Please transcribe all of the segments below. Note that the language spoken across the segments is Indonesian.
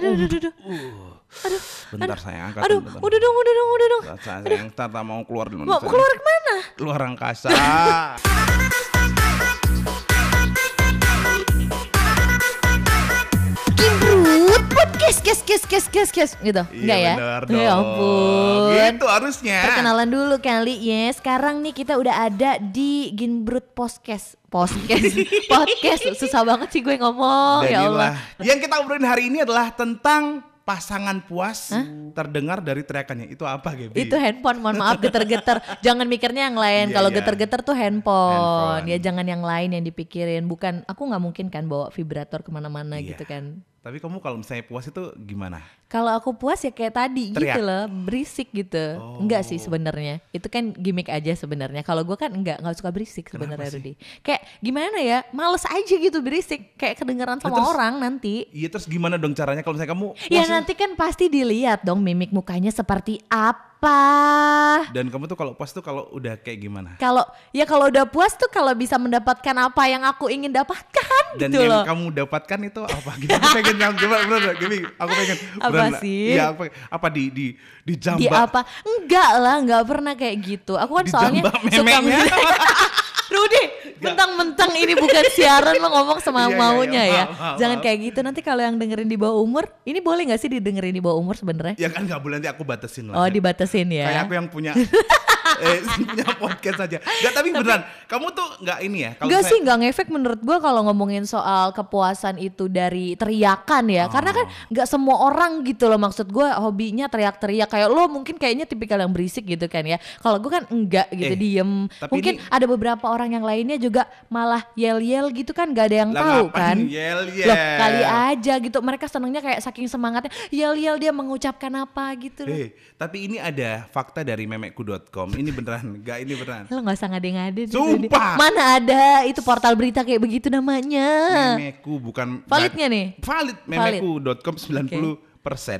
aduh, aduh, aduh. Uh, bentar saya angkat. Aduh, bentar. udah dong, udah dong, udah dong. Bentar, saya, sayang, tak tak mau keluar dulu. Mau sayang. keluar ke mana? Keluar angkasa. kes, kes, gitu. Enggak ya? bener Ya ampun. Gitu harusnya. Perkenalan dulu kali ya. Sekarang nih kita udah ada di Ginbrut Podcast. Podcast. Podcast. Susah banget sih gue ngomong. Dan ya Allah. Yang kita obrolin hari ini adalah tentang pasangan puas terdengar dari teriakannya. Itu apa, Gaby? Itu handphone, mohon maaf geter-geter. jangan mikirnya yang lain. Iya, Kalau iya. geter-geter tuh handphone. Handphone. Ya jangan yang lain yang dipikirin. Bukan, aku nggak mungkin kan bawa vibrator ke mana-mana Iya. gitu kan. Tapi kamu kalau misalnya puas itu gimana? Kalau aku puas ya kayak tadi Teriak. gitu loh, berisik gitu. Oh. Enggak sih sebenarnya. Itu kan gimmick aja sebenarnya. Kalau gua kan enggak, nggak suka berisik sebenarnya? Rudy. Kayak gimana ya? Males aja gitu berisik. Kayak kedengeran sama terus- orang nanti. Iya terus gimana dong caranya kalau misalnya kamu Ya nanti kan pasti dilihat dong mimik mukanya seperti apa. Dan kamu tuh kalau puas tuh kalau udah kayak gimana? Kalau ya kalau udah puas tuh kalau bisa mendapatkan apa yang aku ingin dapatkan Dan gitu yang loh. kamu dapatkan itu apa? Gitu. Aku pengen yang gimana? Bener, gini, aku pengen. Apa beneran, sih? Iya, apa, apa di di di jambak? Di apa? Enggak lah, enggak pernah kayak gitu. Aku kan Di soalnya suka memeknya. Rudy, mentang-mentang ini bukan siaran lo ngomong sama Iya, iya, maunya iya. ya. Maaf, maaf, Jangan maaf. kayak gitu. Nanti kalau yang dengerin di bawah umur, ini boleh nggak sih didengerin di bawah umur sebenarnya? Ya kan nggak boleh nanti aku batasin lah. Oh, dibatasin ya. Kayak aku yang punya eh, punya podcast aja. Gak tapi beneran, kamu tuh nggak ini ya? Kalau Enggak saya- sih, enggak ngefek menurut gua kalau ngomongin soal kepuasan itu dari teriakan ya. Karena kan Oh. enggak semua orang gitu loh maksud gua hobinya teriak-teriak kayak lo mungkin kayaknya tipikal yang berisik gitu kan ya. Kalau gua kan enggak gitu Eh, diem. tapi Mungkin ini- ada beberapa orang yang lainnya juga malah yel-yel gitu kan gak ada yang Lah, tahu kan. yel-yel? Loh, kali aja gitu. Mereka senangnya kayak saking semangatnya yel-yel dia mengucapkan apa gitu loh. Eh, tapi ini ada fakta dari memekku.com. Ini beneran, gak ini beneran. Lo gak usah ngade-ngade Sumpah. Mana ada itu portal berita kayak begitu namanya. Memeku bukan Validnya nih? Valid memeku.com 90%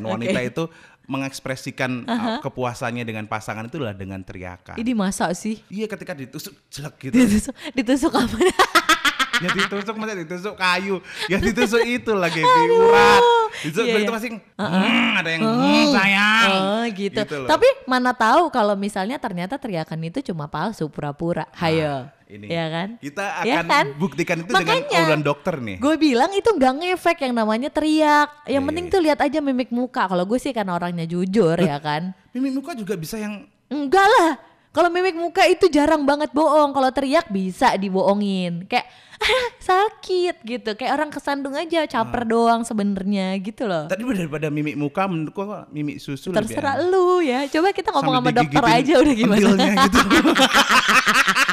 wanita itu mengekspresikan uh, kepuasannya dengan pasangan itu adalah dengan teriakan. Ini masa sih? Iya ketika ditusuk jelek gitu. Ditusuk, ditusuk apa? ya ditusuk masa ditusuk kayu. Ya ditusuk itu lagi urat. Ditusuk Iya, itu iya. masih "Hmm," ada yang "Hmm, sayang. Oh gitu. Gitu loh. Tapi mana tahu kalau misalnya ternyata teriakan itu cuma palsu, pura-pura. Hayo. Ah, ini. Ya kan? Kita Ya akan kan? buktikan itu Makanya, dengan obrolan dokter nih. Gue bilang itu nggak ngefek yang namanya teriak. Yang Iya, penting iya. tuh lihat aja mimik muka. Kalau gue sih karena orangnya jujur ya kan. Mimik muka juga bisa yang Enggak lah. Kalau mimik muka itu jarang banget bohong. Kalau teriak bisa dibohongin. Kayak "Ah, sakit gitu. Kayak orang kesandung aja, caper Ah. doang sebenarnya gitu loh. tadi daripada mimik muka menurutku mimik susu lebih Terserah enak. lu ya. Coba kita ngomong Sambil sama dokter aja udah gimana. gitu.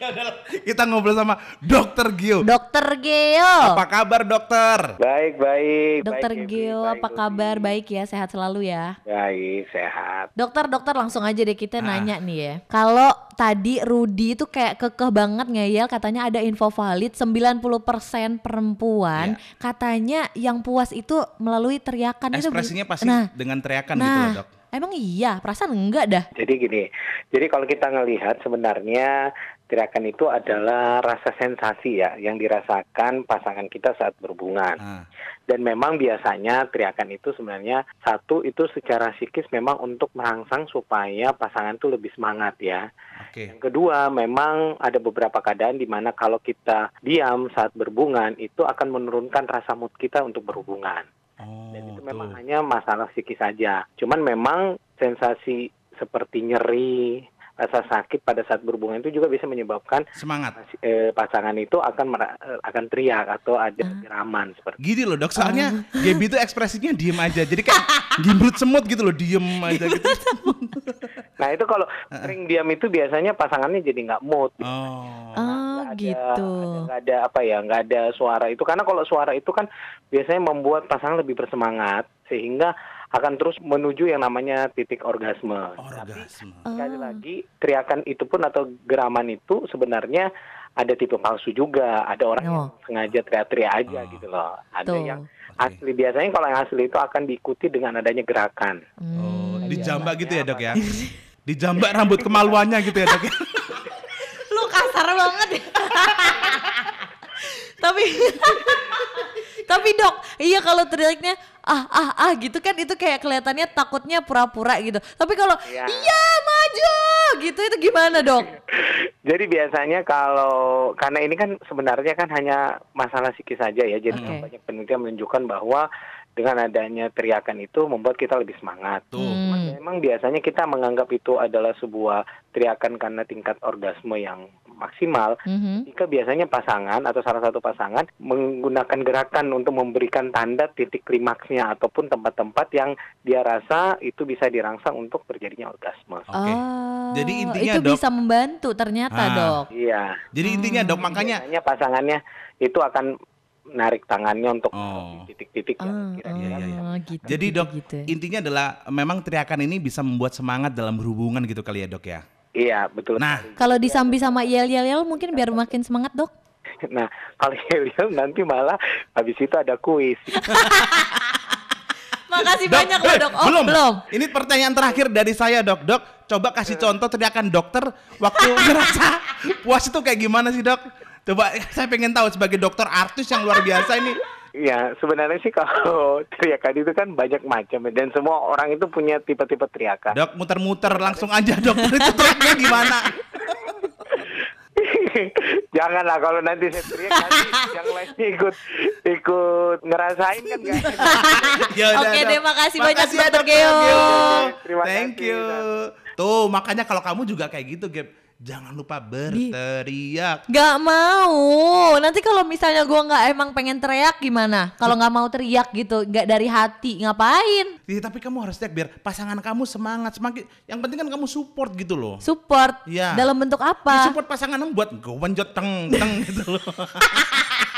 Ya udahlah, kita ngobrol sama Dokter Gio. Dokter Geo. Apa kabar dokter? Baik, baik. Dokter baik, Geo, baik, apa Rudy. kabar? Baik ya, sehat selalu ya. Baik, sehat. Dokter, dokter langsung aja deh kita Ah. nanya nih ya. Kalau tadi Rudi itu kayak kekeh banget ngeyel katanya ada info valid 90% perempuan Iya. katanya yang puas itu melalui teriakan itu. Ekspresinya pasti Nah, dengan teriakan gitu nah, loh dok. emang iya, perasaan enggak dah. Jadi gini, jadi kalau kita ngelihat sebenarnya teriakan itu adalah rasa sensasi ya yang dirasakan pasangan kita saat berhubungan. Ah, Dan memang biasanya teriakan itu sebenarnya satu itu secara psikis memang untuk merangsang supaya pasangan itu lebih semangat ya. Oke. Yang kedua, memang ada beberapa keadaan di mana kalau kita diam saat berhubungan itu akan menurunkan rasa mood kita untuk berhubungan. Oh, Dan itu tuh. memang hanya masalah psikis saja. Cuman memang sensasi seperti nyeri, rasa sakit pada saat berhubungan itu juga bisa menyebabkan semangat. eh, pasangan itu akan mera- eh, akan teriak atau ada geraman seperti Gini loh dok, soalnya Gaby itu ekspresinya diem aja, jadi kayak gimbrut semut gitu loh, diem aja gitu. Nah itu kalau sering diam itu biasanya pasangannya jadi nggak mood. Oh, Oh, Nggak ada- gitu. ada- nggak ada apa ya, nggak ada suara itu karena kalau suara itu kan biasanya membuat pasangan lebih bersemangat sehingga akan terus menuju yang namanya titik orgasme. Tapi orgasme. sekali Oh. lagi teriakan itu pun atau geraman itu sebenarnya ada tipe palsu juga. Ada orang yang Oh. sengaja teriak-teriak aja Oh. gitu loh. Ada Tuh. yang asli biasanya kalau yang asli itu akan diikuti dengan adanya gerakan. Oh, Hmm. dijambak gitu ya dok ya? Dijambak rambut kemaluannya gitu ya dok ya? Lu kasar banget ya. tapi tapi dok. Iya kalau teriaknya ah ah ah gitu kan itu kayak kelihatannya takutnya pura-pura gitu. Tapi kalau Iya. iya maju gitu itu gimana dok? Jadi biasanya kalau karena ini kan sebenarnya kan hanya masalah psikis saja ya. Jadi Oke. banyak penelitian menunjukkan bahwa dengan adanya teriakan itu membuat kita lebih semangat. Tuh. Hmm. Memang biasanya kita menganggap itu adalah sebuah teriakan karena tingkat orgasme yang maksimal. Mhm. Jika biasanya pasangan atau salah satu pasangan menggunakan gerakan untuk memberikan tanda titik klimaksnya ataupun tempat-tempat yang dia rasa itu bisa dirangsang untuk terjadinya orgasme. Oke. Oh, Jadi intinya, itu Dok- bisa membantu ternyata Ah. dok. Iya. Jadi intinya dok makanya biasanya pasangannya itu akan narik tangannya untuk Oh. titik-titik yang Ah, kira-kira Iya, iya, iya. oh, gitu, Jadi gitu, dok, gitu. intinya adalah memang teriakan ini bisa membuat semangat dalam berhubungan gitu kali ya dok ya. Iya, betul. Nah. sekali. Kalau disambi sama yel yel yel mungkin biar makin semangat dok. Nah, kalau Helium nanti malah habis itu ada kuis. Makasih Dok, banyak loh eh, dok. Oh belum. belum. Ini pertanyaan terakhir dari saya dok. Dok, coba kasih contoh teriakan dokter waktu ngerasa puas itu kayak gimana sih dok? Coba saya pengen tahu sebagai dokter artis yang luar biasa ini. Ya, sebenarnya sih kalau teriakan itu kan banyak macam ya, dan semua orang itu punya tipe-tipe teriakan. Dok muter-muter langsung aja dokter itu teriaknya gimana? Janganlah kalau nanti saya teriak nanti yang lainnya ikut ikut ngerasain kan gak. Ya Oke Dok. deh, makasih banyak, ya, Dr. Geo. Terima Thank kasih, you. Tuh makanya kalau kamu juga kayak gitu Gap, jangan lupa berteriak. Gak mau. Nanti kalau misalnya gua nggak emang pengen teriak gimana? Kalau nggak mau teriak gitu, nggak dari hati, ngapain? Iya, tapi kamu harus teriak biar pasangan kamu semangat semakin. Yang penting kan kamu support gitu loh. Support. Iya. Dalam bentuk Ya, apa? support pasangan kamu buat gue teng teng gitu loh.